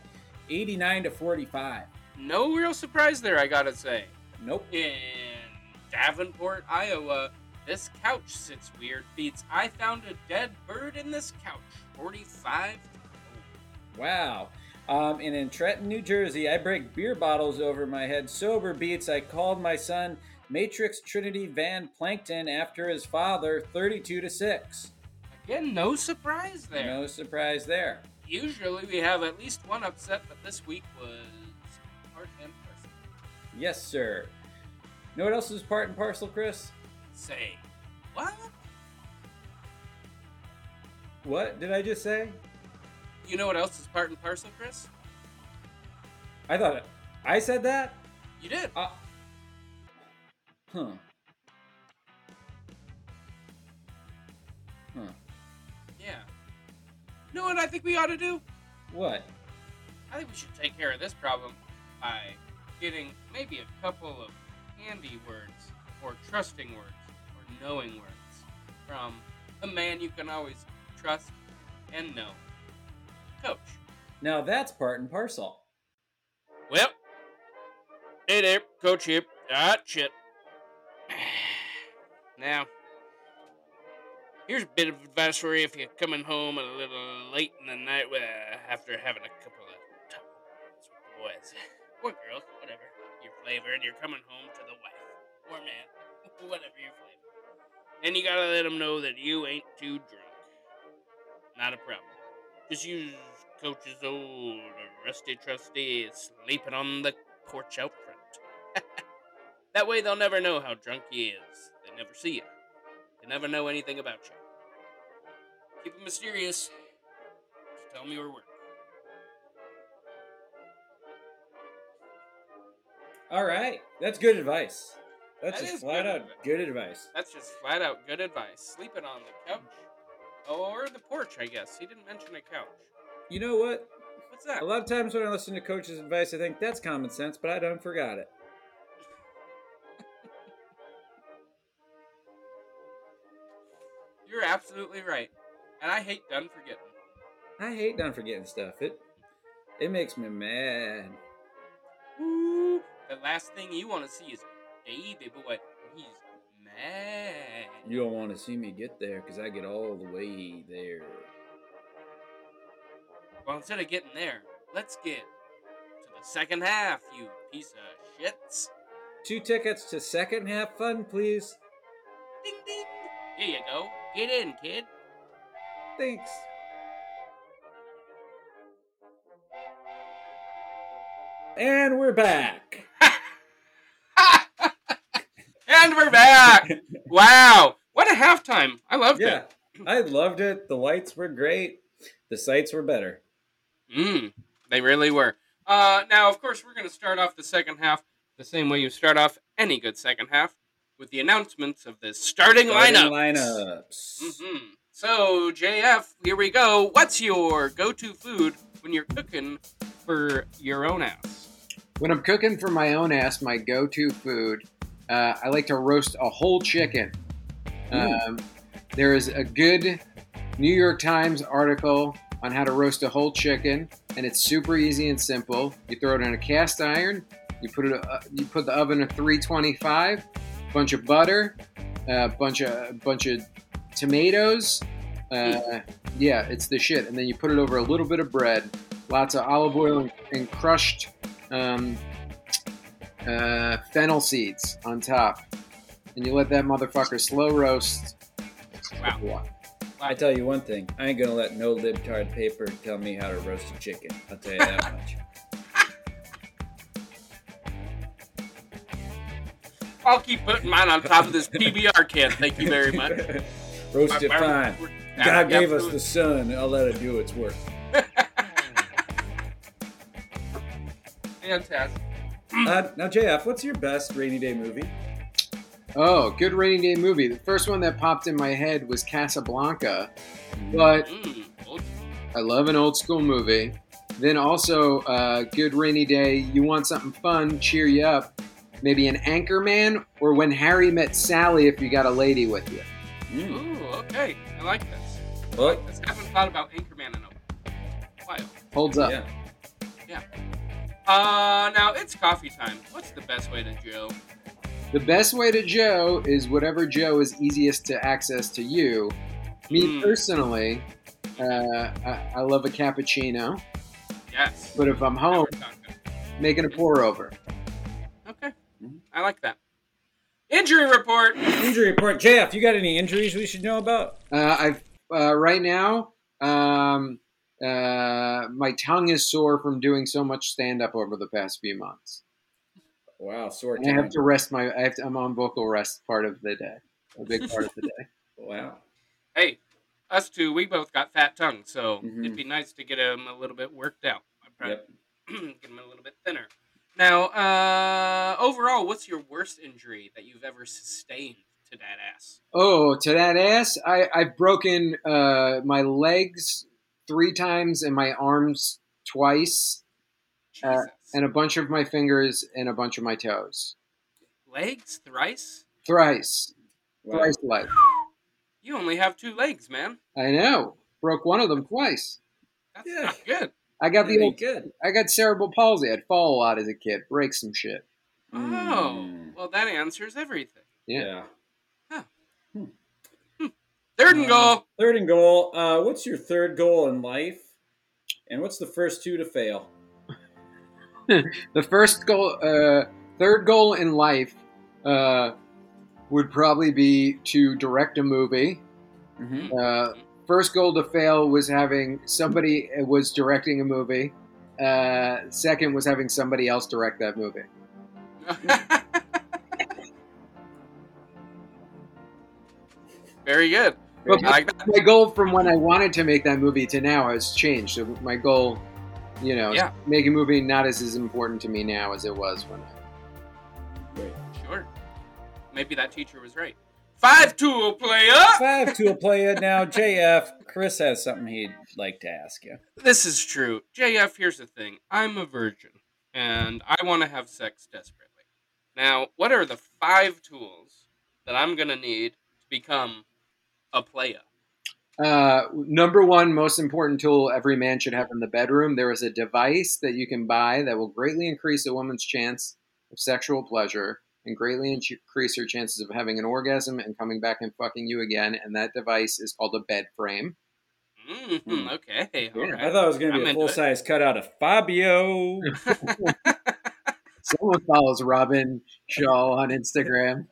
89 to 45. No real surprise there, I gotta say. Nope. In Davenport, Iowa, this couch sits weird beats. I found a dead bird in this couch. 45 Wow. Um, and in Trenton, New Jersey, I break beer bottles over my head. Sober beats. I called my son Matrix Trinity Van Plankton after his father, 32 to 6. Again, no surprise there. No surprise there. Usually we have at least one upset, but this week was part and parcel. Yes, sir. Know what else is part and parcel, Chris? Say, what? What did I just say? You know what else is part and parcel, Chris? I thought it. I said that? You did. Uh, huh. Huh. Yeah. You know what I think we ought to do? What? I think we should take care of this problem by getting maybe a couple of handy words, or trusting words, or knowing words from a man you can always trust and know. Coach. Now that's part and parcel. Well, hey there, Coach here. Ah, shit. [sighs] Now, here's a bit of advice for you if you're coming home a little late in the night uh, after having a couple of moments with boys. [laughs] Or girls, whatever your flavor, and you're coming home to the wife. Or man, [laughs] whatever your flavor. And you gotta let them know that you ain't too drunk. Not a problem. Just use Coach's old rusty trusty sleeping on the porch out front. [laughs] that way they'll never know how drunk he is. They never see you. They never know anything about you. Keep it mysterious. Just tell me your work. All right. That's good advice. That's That just flat out advice. good advice. That's just flat out good advice. Sleeping on the couch. Or the porch, I guess. He didn't mention a couch. You know what? What's that? A lot of times when I listen to coach's advice, I think that's common sense, but I don't forgot it. [laughs] You're absolutely right. And I hate done forgetting. I hate done forgetting stuff. It it makes me mad. Ooh, the last thing you want to see is baby boy. He's mad. You don't want to see me get there because I get all the way there. Well, instead of getting there, let's get to the second half, you piece of shits. Two tickets to second half fun, please. Ding ding. Here you go. Get in, kid. Thanks. And we're back. [laughs] and we're back. [laughs] wow, what a halftime! I loved it. Yeah, it. I loved it. The lights were great. The sights were better. Mm, they really were. Uh, now, of course, we're going to start off the second half the same way you start off any good second half with the announcements of the starting, Starting lineup. lineups. hmm So, JF, here we go. What's your go to food when you're cooking for your own ass? When I'm cooking for my own ass, my go-to food, uh, I like to roast a whole chicken. Um, there is a good New York Times article on how to roast a whole chicken, and it's super easy and simple. You throw it in a cast iron. You put it. Uh, you put the oven at 325. Bunch of butter, a bunch of bunch of tomatoes. Uh, yeah, it's the shit. And then you put it over a little bit of bread, lots of olive oil and, and crushed um, uh, fennel seeds on top, and you let that motherfucker slow roast. Wow. I tell you one thing, I ain't gonna let no libtard paper tell me how to roast a chicken. I'll tell you that much. [laughs] I'll keep putting mine on top of this PBR can. Thank you very much. [laughs] roast it My- fine. Yeah, God gave us the sun. I'll let it do its work. [laughs] Fantastic. Uh, now, JF, what's your best rainy day movie? Oh, good rainy day movie. The first one that popped in my head was Casablanca, but Mm, I love an old school movie. Then also, uh, good rainy day. You want something fun, cheer you up. Maybe an Anchorman or When Harry Met Sally if you got a lady with you. Mm. Ooh, okay. I like this. I like this. I haven't thought about Anchorman in a while. Holds up. yeah. Yeah. Uh, now it's coffee time. What's the best way to Joe? The best way to Joe is whatever Joe is easiest to access to you. Me Mm. personally, uh, I, I love a cappuccino, Yes. but if I'm home, making a pour over. Okay. Mhm. I like that. Injury report. Injury report. JF, you got any injuries we should know about? Uh, I've uh, right now, um, uh, my tongue is sore from doing so much stand up over the past few months. Wow, sore And I have to rest my. I have to, I'm on vocal rest part of the day, a big part of the day. [laughs] Wow. Hey, us two, we both got fat tongues, so Mhm. it'd be nice to get them a little bit worked out. I'd probably Yep. [clears throat] get them a little bit thinner. Now, uh, overall, what's your worst injury that you've ever sustained to that ass? Oh, to that ass! I, I've broken uh, my legs three times and my arms twice, Uh, and a bunch of my fingers and a bunch of my toes. Legs thrice? Thrice, Wow. thrice leg. [sighs] You only have two legs, man. I know. Broke one of them twice. That's Yeah. not good. I got the old. good. I got cerebral palsy. I'd fall a lot as a kid, break some shit. Oh, Mm. well, that answers everything. Yeah. Third and Um, goal. Third and goal. Uh, what's your third goal in life? And what's the first two to fail? [laughs] The first goal, uh, third goal in life, uh, would probably be to direct a movie. Mm-hmm. Uh, first goal to fail was having somebody was directing a movie. Uh, second was having somebody else direct that movie. [laughs] Very good. Like my goal from when I wanted to make that movie to now has changed. So my goal, you know, Yeah. make a movie not as, as important to me now as it was when. Great. Sure. Maybe that teacher was right. Five tool player. Five to a player now. [laughs] JF, Chris has something he'd like to ask you. This is true. JF, here's the thing. I'm a virgin, and I want to have sex desperately. Now, what are the five tools that I'm going to need to become a player? Uh, number one, most important tool every man should have in the bedroom. There is a device that you can buy that will greatly increase a woman's chance of sexual pleasure and greatly increase her chances of having an orgasm and coming back and fucking you again. And that device is called a bed frame. Mm, Hmm. okay. All Yeah, I thought it was going to I'm be a full size cutout of Fabio. [laughs] Someone follows Robin Shaw on Instagram.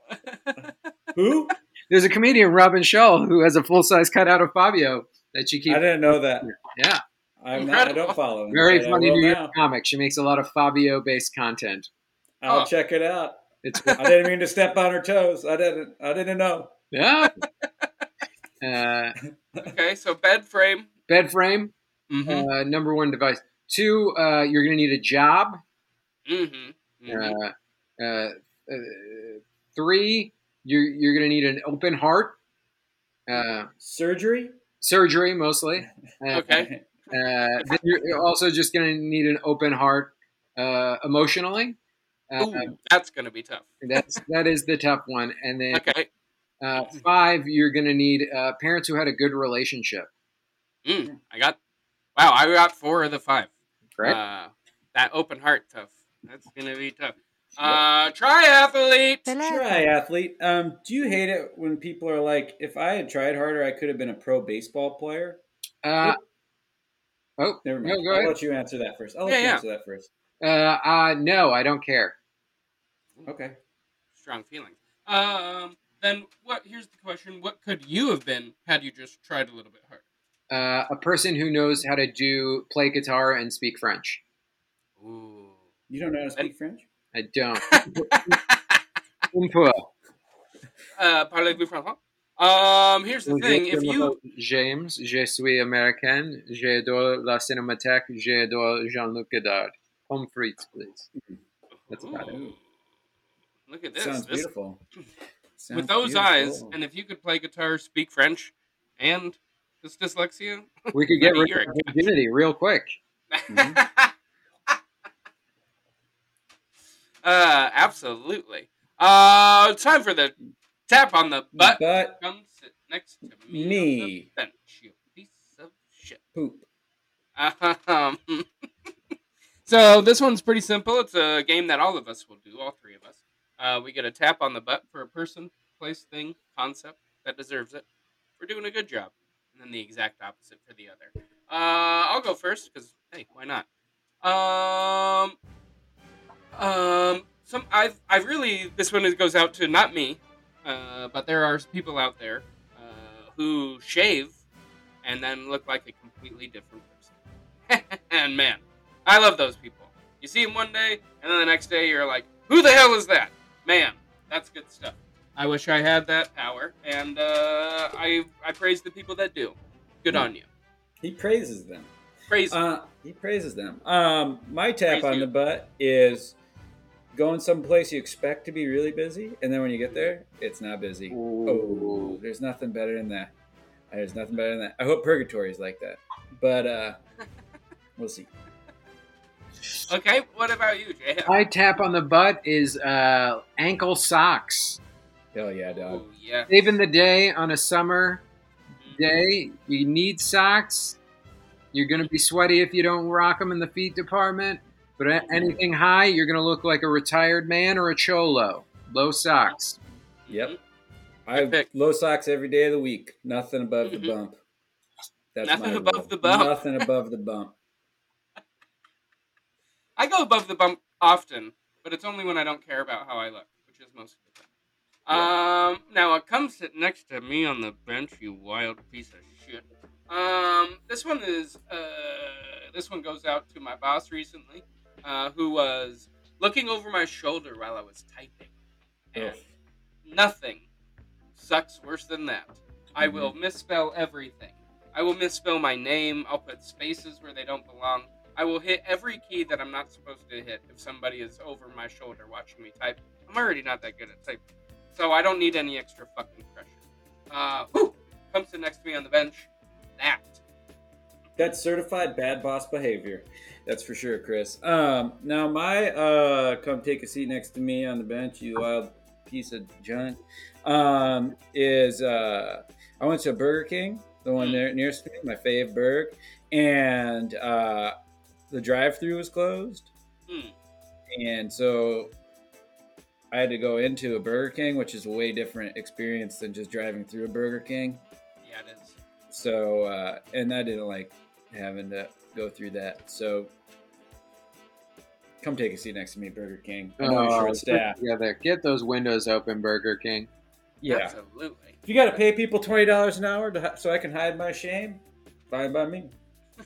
Who? There's a comedian, Robin Shaw, who has a full size cutout of Fabio that she keeps. I didn't know that. Yeah, I'm not, I don't follow him. very funny New York now. comic. She makes a lot of Fabio based content. I'll Oh. check it out. It's I didn't mean to step on her toes. I didn't. I didn't know. yeah. [laughs] Uh, okay, so bed frame. bed frame, Mm-hmm. uh, number one device. Two, uh, you're going to need a job. mm-hmm. mm-hmm. Uh, Uh, uh, three, you're you're gonna need an open heart. Uh, Surgery. surgery mostly. [laughs] Uh, Okay. Uh, then you're also just going to need an open heart uh, emotionally. Uh, Ooh, that's gonna be tough. that's that is the tough one. And then Okay. uh, five, you're going to need uh, parents who had a good relationship. Mm, I got. Wow, I got four of the five. Right? Uh, that open heart tough. That's gonna be tough. Uh, triathlete. Triathlete. Um, do you hate it when people are like, "If I had tried harder, I could have been a pro baseball player"? Uh, oh, Never mind. No, go I'll ahead. let you answer that first. I'll let Yeah, you yeah. answer that first. uh, uh, no, I don't care. Okay. Strong feelings. Um, then what? Here's the question: What could you have been had you just tried a little bit harder? Uh, a person who knows how to do play guitar and speak French. Ooh. You don't know how to speak French? I don't. Un [laughs] [laughs] uh, parlez-vous français? Um, here's the thing: if you James, je suis américain, j'adore la cinémathèque, j'adore Jean-Luc Godard. Home frites, please. That's about it. Look at this. Sounds This- beautiful. Sounds with those beautiful. eyes, and if you could play guitar, speak French, and this dyslexia, We could [laughs] get rid of a catch. virginity real quick. Mhm. Uh, absolutely. Uh, time for the tap on the butt. but Come sit next to me, Me. bench, you piece of shit. poop. Um, [laughs] so this one's pretty simple. It's a game that all of us will do, all three of us. Uh, we get a tap on the butt for a person, place, thing, concept that deserves it. We're doing a good job, and then the exact opposite for the other. Uh, I'll go first because hey, why not? Um, um, some I've I've really this one goes out to not me, uh, but there are people out there uh, who shave and then look like a completely different person. [laughs] and man, I love those people. You see them one day, and then the next day you're like, "Who the hell is that?" Man, that's good stuff. I wish I had that power, and uh, I I praise the people that do. Good on you. He praises them. Praise. Uh, he praises them. Um, my tap Praise on you. the butt is going someplace you expect to be really busy, and then when you get there, it's not busy. Oh, there's nothing better than that. There's nothing better than that. I hope purgatory is like that, but uh, [laughs] we'll see. okay, what about you, Jay? My tap on the butt is uh, ankle socks. Hell yeah, dog. Oh yeah. Saving the day on a summer day. You need socks. You're going to be sweaty if you don't rock them in the feet department. But anything high, you're going to look like a retired man or a cholo. Low socks. Yep. I pick. low socks every day of the week. Nothing above the bump. That's Nothing my above rule. the bump. Nothing above the bump. [laughs] I go above the bump often, but it's only when I don't care about how I look, which is most of the time. Um, now uh, come sit next to me on the bench, you wild piece of shit. Um, this one is uh, this one goes out to my boss recently, uh, who was looking over my shoulder while I was typing, and nothing sucks worse than that. I will misspell everything. I will misspell my name. I'll put spaces where they don't belong. I will hit every key that I'm not supposed to hit if somebody is over my shoulder watching me type. I'm already not that good at typing, so I don't need any extra fucking pressure. Uh, whew, come sit next to me on the bench. That. That's certified bad boss behavior. That's for sure, Chris. Um, now my uh, come take a seat next to me on the bench, you wild piece of junk. Um, is uh, I went to Burger King, the one Mm. there nearest me, my fave burg, and uh, the drive-through was closed, Hmm. and so I had to go into a Burger King, which is a way different experience than just driving through a Burger King. Yeah, it is. So, uh, and I didn't like having to go through that. So, come take a seat next to me, Burger King. I know you're Oh, short staffed. Yeah, there. Get those windows open, Burger King. Yeah. Absolutely. If you got to pay people twenty dollars an hour to, so I can hide my shame, fine by me.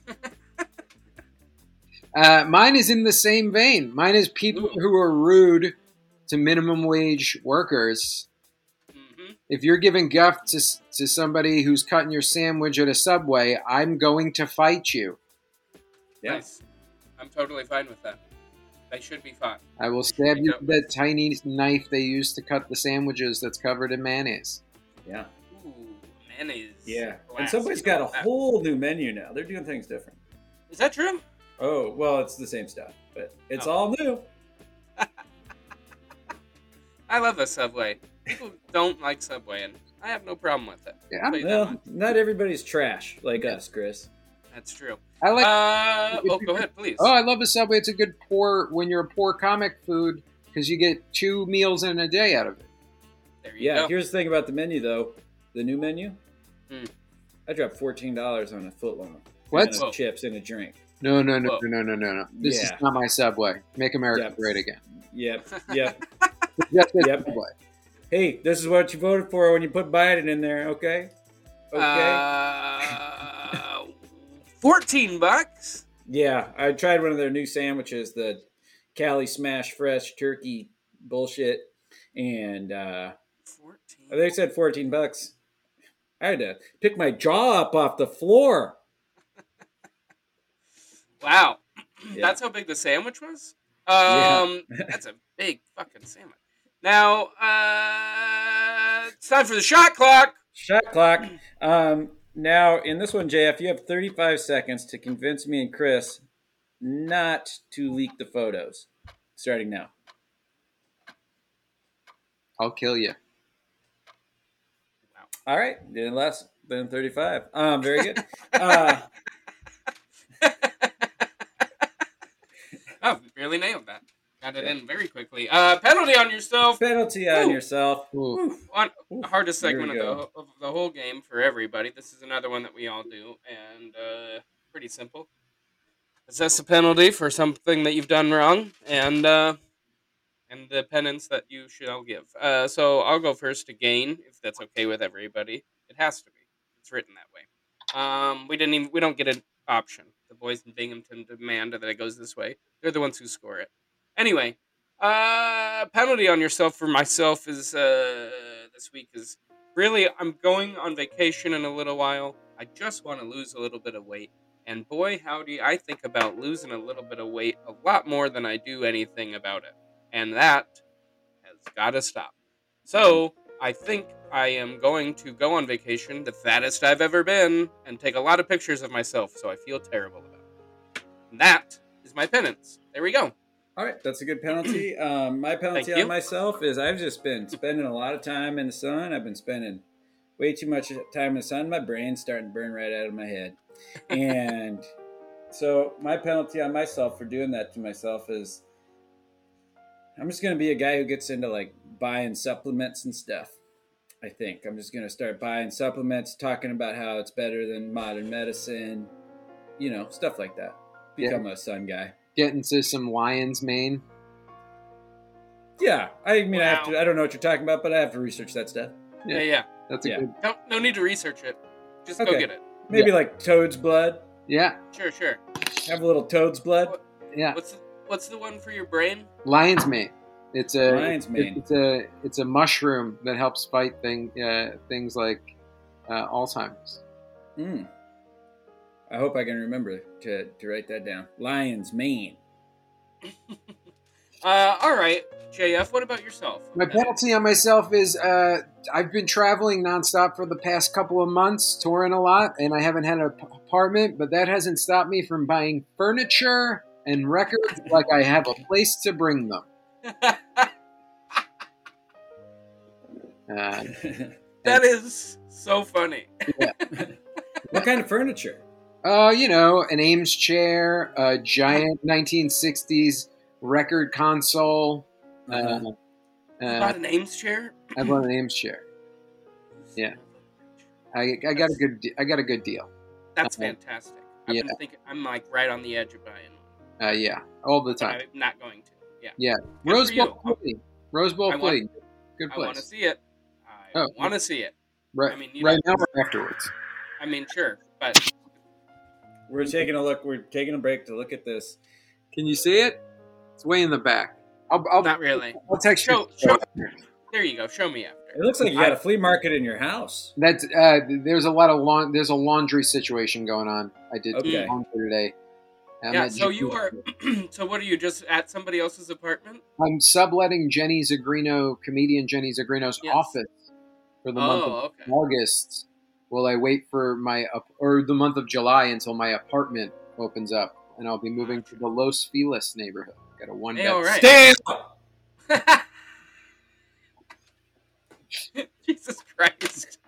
[laughs] Uh, mine is in the same vein. Mine is people Ooh. who are rude to minimum wage workers. hmm If you're giving guff to, to somebody who's cutting your sandwich at a subway, I'm going to fight you. Yes, Nice. I'm totally fine with that. They should be fine. I will stab you with that tiny knife they use to cut the sandwiches that's covered in mayonnaise. Yeah. Ooh, mayonnaise. Yeah. And blast. Subway's got a whole new menu now. They're doing things different. Is that true? Oh, well, it's the same stuff, but it's Oh. all new. [laughs] I love a Subway. People don't like Subway, and I have no problem with it. Yeah, I'll tell you that Well, not everybody's trash like us, Chris. That's true. I like. Uh, oh, go ahead, please. oh, I love the Subway. It's a good poor when you're a poor comic food because you get two meals in a day out of it. there you Yeah, go. here's the thing about the menu, though. The new menu, Hmm. I dropped fourteen dollars on a footlong. What? and a chips and a drink. No, no, no, Whoa. no, no, no, no. This Yeah. is not my Subway. Make America Yep. great again. Yep, [laughs] yep. Just a Yep. Subway. hey, this is what you voted for when you put Biden in there, okay? Okay. Uh, Fourteen bucks. yeah, I tried one of their new sandwiches, the Cali Smash Fresh Turkey bullshit, and uh, Fourteen. they said fourteen bucks. I had to pick my jaw up off the floor. [laughs] Wow. Yeah. That's how big the sandwich was? Um, that's a big fucking sandwich. Now, uh, it's time for the shot clock. Shot clock. Um, now, in this one, JF, you have 35 seconds to convince me and Chris not to leak the photos. Starting now. I'll kill you. All right, then less than 35. Um, very good. Uh, [laughs] Oh, really nailed that. Got it in very quickly. Uh, penalty on yourself. penalty on Ooh. yourself. Ooh. On Oof, hardest segment of the, of the whole game for everybody. This is another one that we all do, and uh, pretty simple. Assess a penalty for something that you've done wrong, and uh, and the penance that you shall give. Uh, so I'll go first to gain, if that's okay with everybody. It has to be. It's written that way. Um, we didn't even. We don't get an option. The boys in Binghamton demand that it goes this way. They're the ones who score it. Anyway, uh, penalty on yourself for myself is uh, this week is really I'm going on vacation in a little while. I just want to lose a little bit of weight, and boy, howdy, I think about losing a little bit of weight a lot more than I do anything about it, and that has got to stop. So I think I am going to go on vacation, the fattest I've ever been, and take a lot of pictures of myself, so I feel terrible about it. And that is my penance. There we go. All right, that's a good penalty. [clears throat] Um, my penalty on myself is I've just been spending a lot of time in the sun. I've been spending way too much time in the sun. My brain's starting to burn right out of my head. And [laughs] so my penalty on myself for doing that to myself is I'm just going to be a guy who gets into like buying supplements and stuff. I think I'm just going to start buying supplements, talking about how it's better than modern medicine, you know, stuff like that. Yeah. Become a sun guy. Get into some lion's mane. Yeah, I mean, I have to. I don't know what you're talking about, but I have to research that stuff. Yeah, yeah. That's a Yeah. good. No, no need to research it. Just go get it. Maybe like toad's blood. Yeah, Sure, sure. Have a little toad's blood. yeah. What's the, what's the one for your brain? Lion's mane. It's a Lion's mane. It's a it's a mushroom that helps fight thing uh, things like uh, Alzheimer's. Mm. I hope I can remember to, to write that down. Lion's mane. [laughs] Uh, all right, JF. What about yourself? My penalty on myself is uh, I've been traveling nonstop for the past couple of months, touring a lot, and I haven't had an apartment, but that hasn't stopped me from buying furniture and records [laughs] like I have a place to bring them. [laughs] Uh, that is so funny. what kind of furniture? Uh, you know, an Eames chair, a giant [laughs] 1960s record console. Uh, Uh-huh. Uh, bought an Eames chair? I bought an Eames chair. Yeah. I, I got a good I got a good deal. That's Uh-huh. fantastic. I've Yeah. been thinking. I'm like right on the edge of buying one, Uh, yeah, all the time. I'm not going to. Yeah. Yeah, Good Rose Bowl. Philly. Rose Bowl Philly. Good I want to see it. I Oh. want to see it. Right, I mean, right know- now or afterwards. I mean, sure, but We're taking a look. We're taking a break to look at this. Can you see it? It's way in the back. I'll, I'll, not really. I'll text Show, you. show. There you go. Show me after. It looks like you got a flea market in your house. That's uh, there's a lot of laun- there's a laundry situation going on. I did Okay. laundry today. I'm yeah. at So you are. [clears throat] so what are you just at somebody else's apartment? I'm subletting Jenny Zigrino, comedian Jenny Zigrino's Yes. office for the month of Oh, okay. August. While I wait for my up or the month of July until my apartment opens up, and I'll be moving to the Los Feliz neighborhood. Got a one Hey, bed. right. Out. [laughs] Jesus Christ.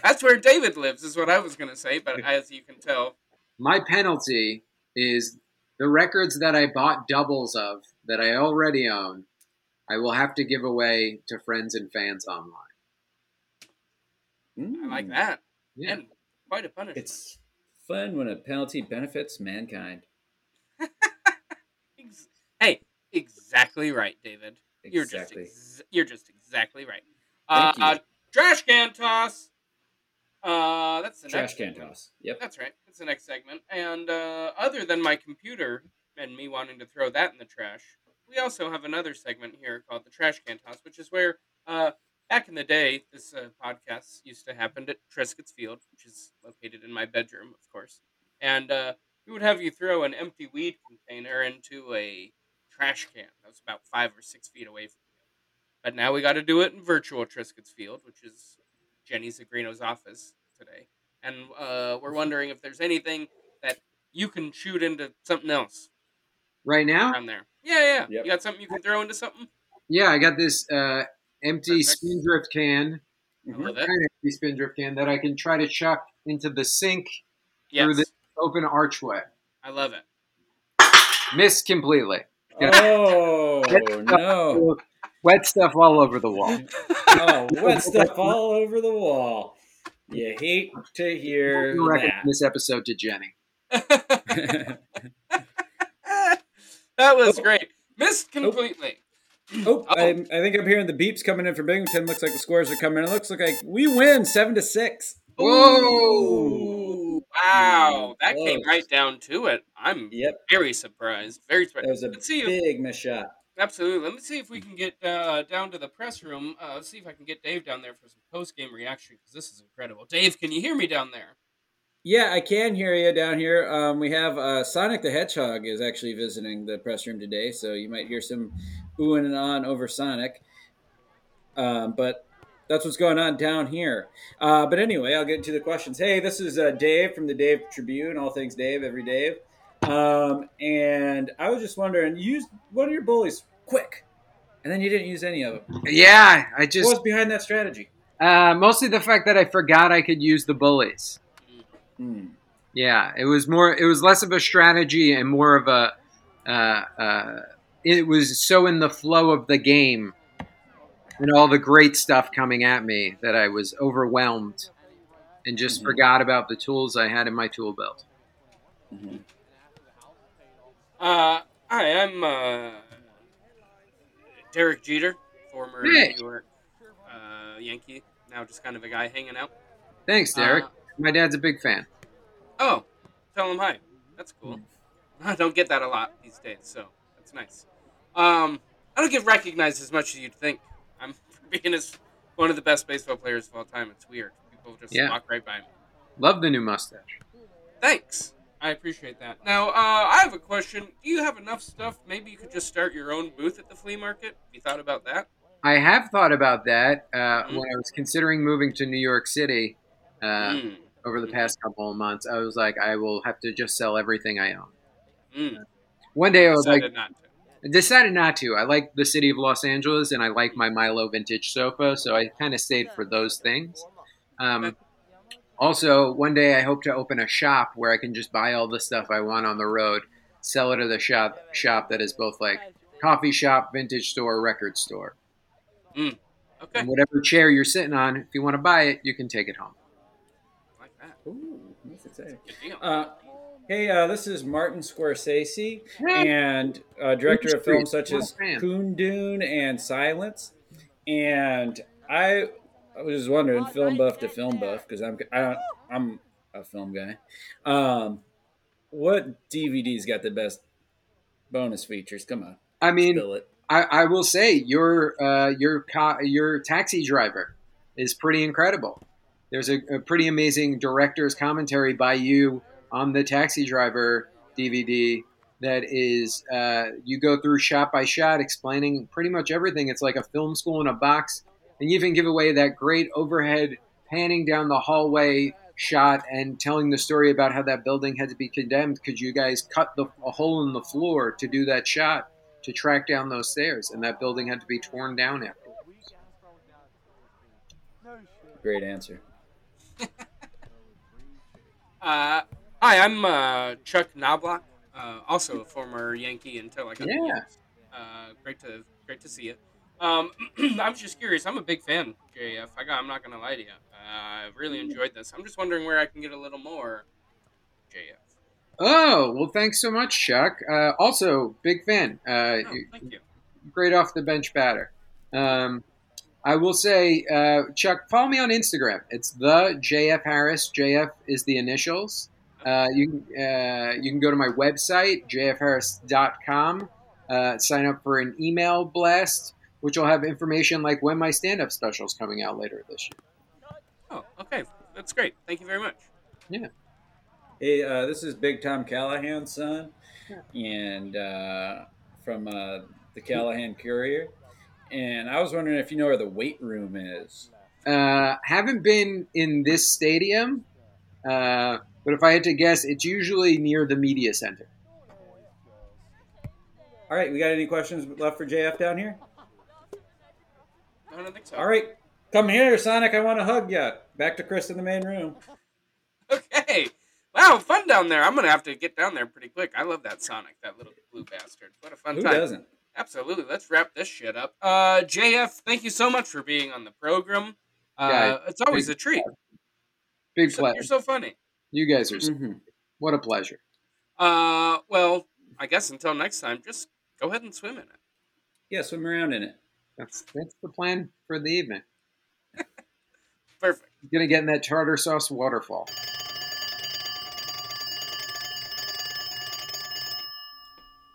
That's where David lives, is what I was going to say, but as you can tell, My penalty is the records that I bought doubles of that I already own. I will have to give away to friends and fans online. I like Mm. that. Yeah. And quite a punishment. It's fun when a penalty benefits mankind. [laughs] Hey, exactly right, David. You're just ex- you're just exactly right. Uh, Thank you. uh, trash can toss. Uh, that's the Trash next can segment. toss. Yep. That's right. That's the next segment. And uh, other than my computer and me wanting to throw that in the trash, we also have another segment here called the trash can toss, which is where uh, back in the day, this uh, podcast used to happen at Triscuit's Field, which is located in my bedroom, of course. And uh, we would have you throw an empty weed container into a trash can that was about five or six feet away from you. But now we got to do it in virtual Triscuit's Field, which is Jenny Zigrino's office today. And uh, we're wondering if there's anything that you can shoot into something else Right now, around there. Yeah, yeah. Yep. You got something you can throw into something? yeah, I got this uh, empty Perfect. spindrift can, I love it. of empty spindrift can that I can try to chuck into the sink through Yes. the open archway. I love it. Missed completely. Oh [laughs] no! Wet stuff all over the wall. [laughs] Oh, wet stuff all over the wall. You hate to hear We'll that. this episode to Jenny. [laughs] that was oh. great. Missed completely. oh, I, I think I'm hearing the beeps coming in for Binghamton. Looks like the scores are coming. It looks like we win seven to six. Ooh, wow. That came right down to it. I'm Yep, very surprised. Very surprised. that was a Let's see if big miss shot. Absolutely. Let me see if we can get uh, down to the press room. Uh, let's see if I can get Dave down there for some post game reaction because this is incredible. Dave, can you hear me down there? Yeah, I can hear you down here. Um, we have uh, Sonic the Hedgehog is actually visiting the press room today, so you might hear some oohing and on over Sonic. Um, but that's what's going on down here. Uh, but anyway, I'll get into the questions. Hey, this is uh, Dave from the Dave Tribune, all things Dave, every Dave. Um, and I was just wondering, you used one of your bullies quick, and then you didn't use any of them. Yeah, I What just was behind that strategy? uh, mostly the fact that I forgot I could use the bullies. Hmm. Yeah, it was more. It was less of a strategy and more of a. Uh, uh, it was so in the flow of the game, and all the great stuff coming at me that I was overwhelmed, and just Mhm. forgot about the tools I had in my tool belt. Mhm. Uh, hi, I'm uh, Derek Jeter, former Hey. New York uh, Yankee, now just kind of a guy hanging out. Thanks, Derek. Uh, my dad's a big fan. oh, tell him hi. That's cool. [laughs] I don't get that a lot these days, so that's nice. Um, I don't get recognized as much as you'd think. I'm [laughs] being as one of the best baseball players of all time. It's weird. People just Yeah. walk right by me. Love the new mustache. Thanks. I appreciate that. Now, uh, I have a question. Do you have enough stuff? Maybe you could just start your own booth at the flea market. Have you thought about that? I have thought about that uh, Mhm. when I was considering moving to New York City uh, Mm, over the Mhm. past couple of months. I was like, I will have to just sell everything I own. mm. One day I was like, Decided not to. I decided not to. I like the city of Los Angeles and I like my Milo vintage sofa, so I kind of stayed for those things. Um, also, one day I hope to open a shop where I can just buy all the stuff I want on the road, sell it at a shop shop that is both like coffee shop, vintage store, record store. Okay, And whatever chair you're sitting on, if you want to buy it, you can take it home. like that. Ooh, that's exciting. Good deal. Uh, hey, uh, this is Martin Scorsese, and uh, director of films such as Fan. Kundun and Silence. And I, I was just wondering, film buff to film buff, because I'm I, I'm a film guy. Um, what DVD's got the best bonus features? Come on, I mean, spill it. I, I will say your uh, your co- your taxi driver is pretty incredible. There's a, a pretty amazing director's commentary by you on the taxi driver DVD that is uh, you go through shot by shot, explaining pretty much everything. It's like a film school in a box, and you even give away that great overhead panning down the hallway shot and telling the story about how that building had to be condemned because you guys cut the, a hole in the floor to do that shot to track down those stairs, and that building had to be torn down afterwards. Great answer. [laughs] Uh, hi, I'm uh, Chuck Knoblauch, uh, also a former Yankee until I got Yeah. Uh, great to great to see you. Um, [clears throat] I was just curious. I'm a big fan, JF. I got, I'm not gonna lie to you. Uh, I've really enjoyed this. I'm just wondering where I can get a little more JF. Oh well, thanks so much, Chuck. Uh, also, big fan. Uh, Oh, thank you. great off the bench batter. Um, I will say, uh, Chuck, follow me on Instagram. It's the JF Harris. JF is the initials. Uh, you can uh, you can go to my website jfharris.com. Uh, sign up for an email blast, which will have information like when my stand-up special is coming out later this year. Oh, okay, that's great. Thank you very much. Yeah. Hey, uh, this is Big Tom Callahan's son, and uh, from uh, the Callahan Courier. And I was wondering if you know where the weight room is. Uh, haven't been in this stadium, uh, but if I had to guess, it's usually near the media center. All right, we got any questions left for JF down here? No, I don't think so. All right, come here, Sonic. I want to hug you. Back to Chris in the main room. Okay. Wow, fun down there. I'm gonna have to get down there pretty quick. I love that Sonic, that little blue bastard. What a fun Who time. doesn't? Absolutely. Let's wrap this shit up. Uh, JF, thank you so much for being on the program. Uh, Yeah, it's always a treat. Big You're pleasure. you're so funny. You guys are Mm-hmm. what a pleasure. Uh, well, I guess until next time, just go ahead and swim in it. Yeah, swim around in it. That's that's the plan for the evening. [laughs] Perfect. Gonna get in that tartar sauce waterfall.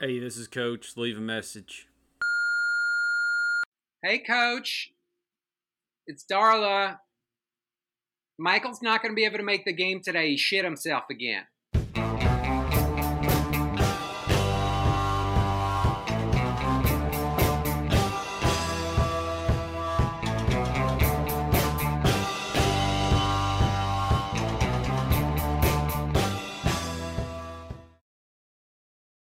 Hey, this is Coach. Leave a message. Hey, coach. It's Darla. Michael's not going to be able to make the game today. He shit himself again.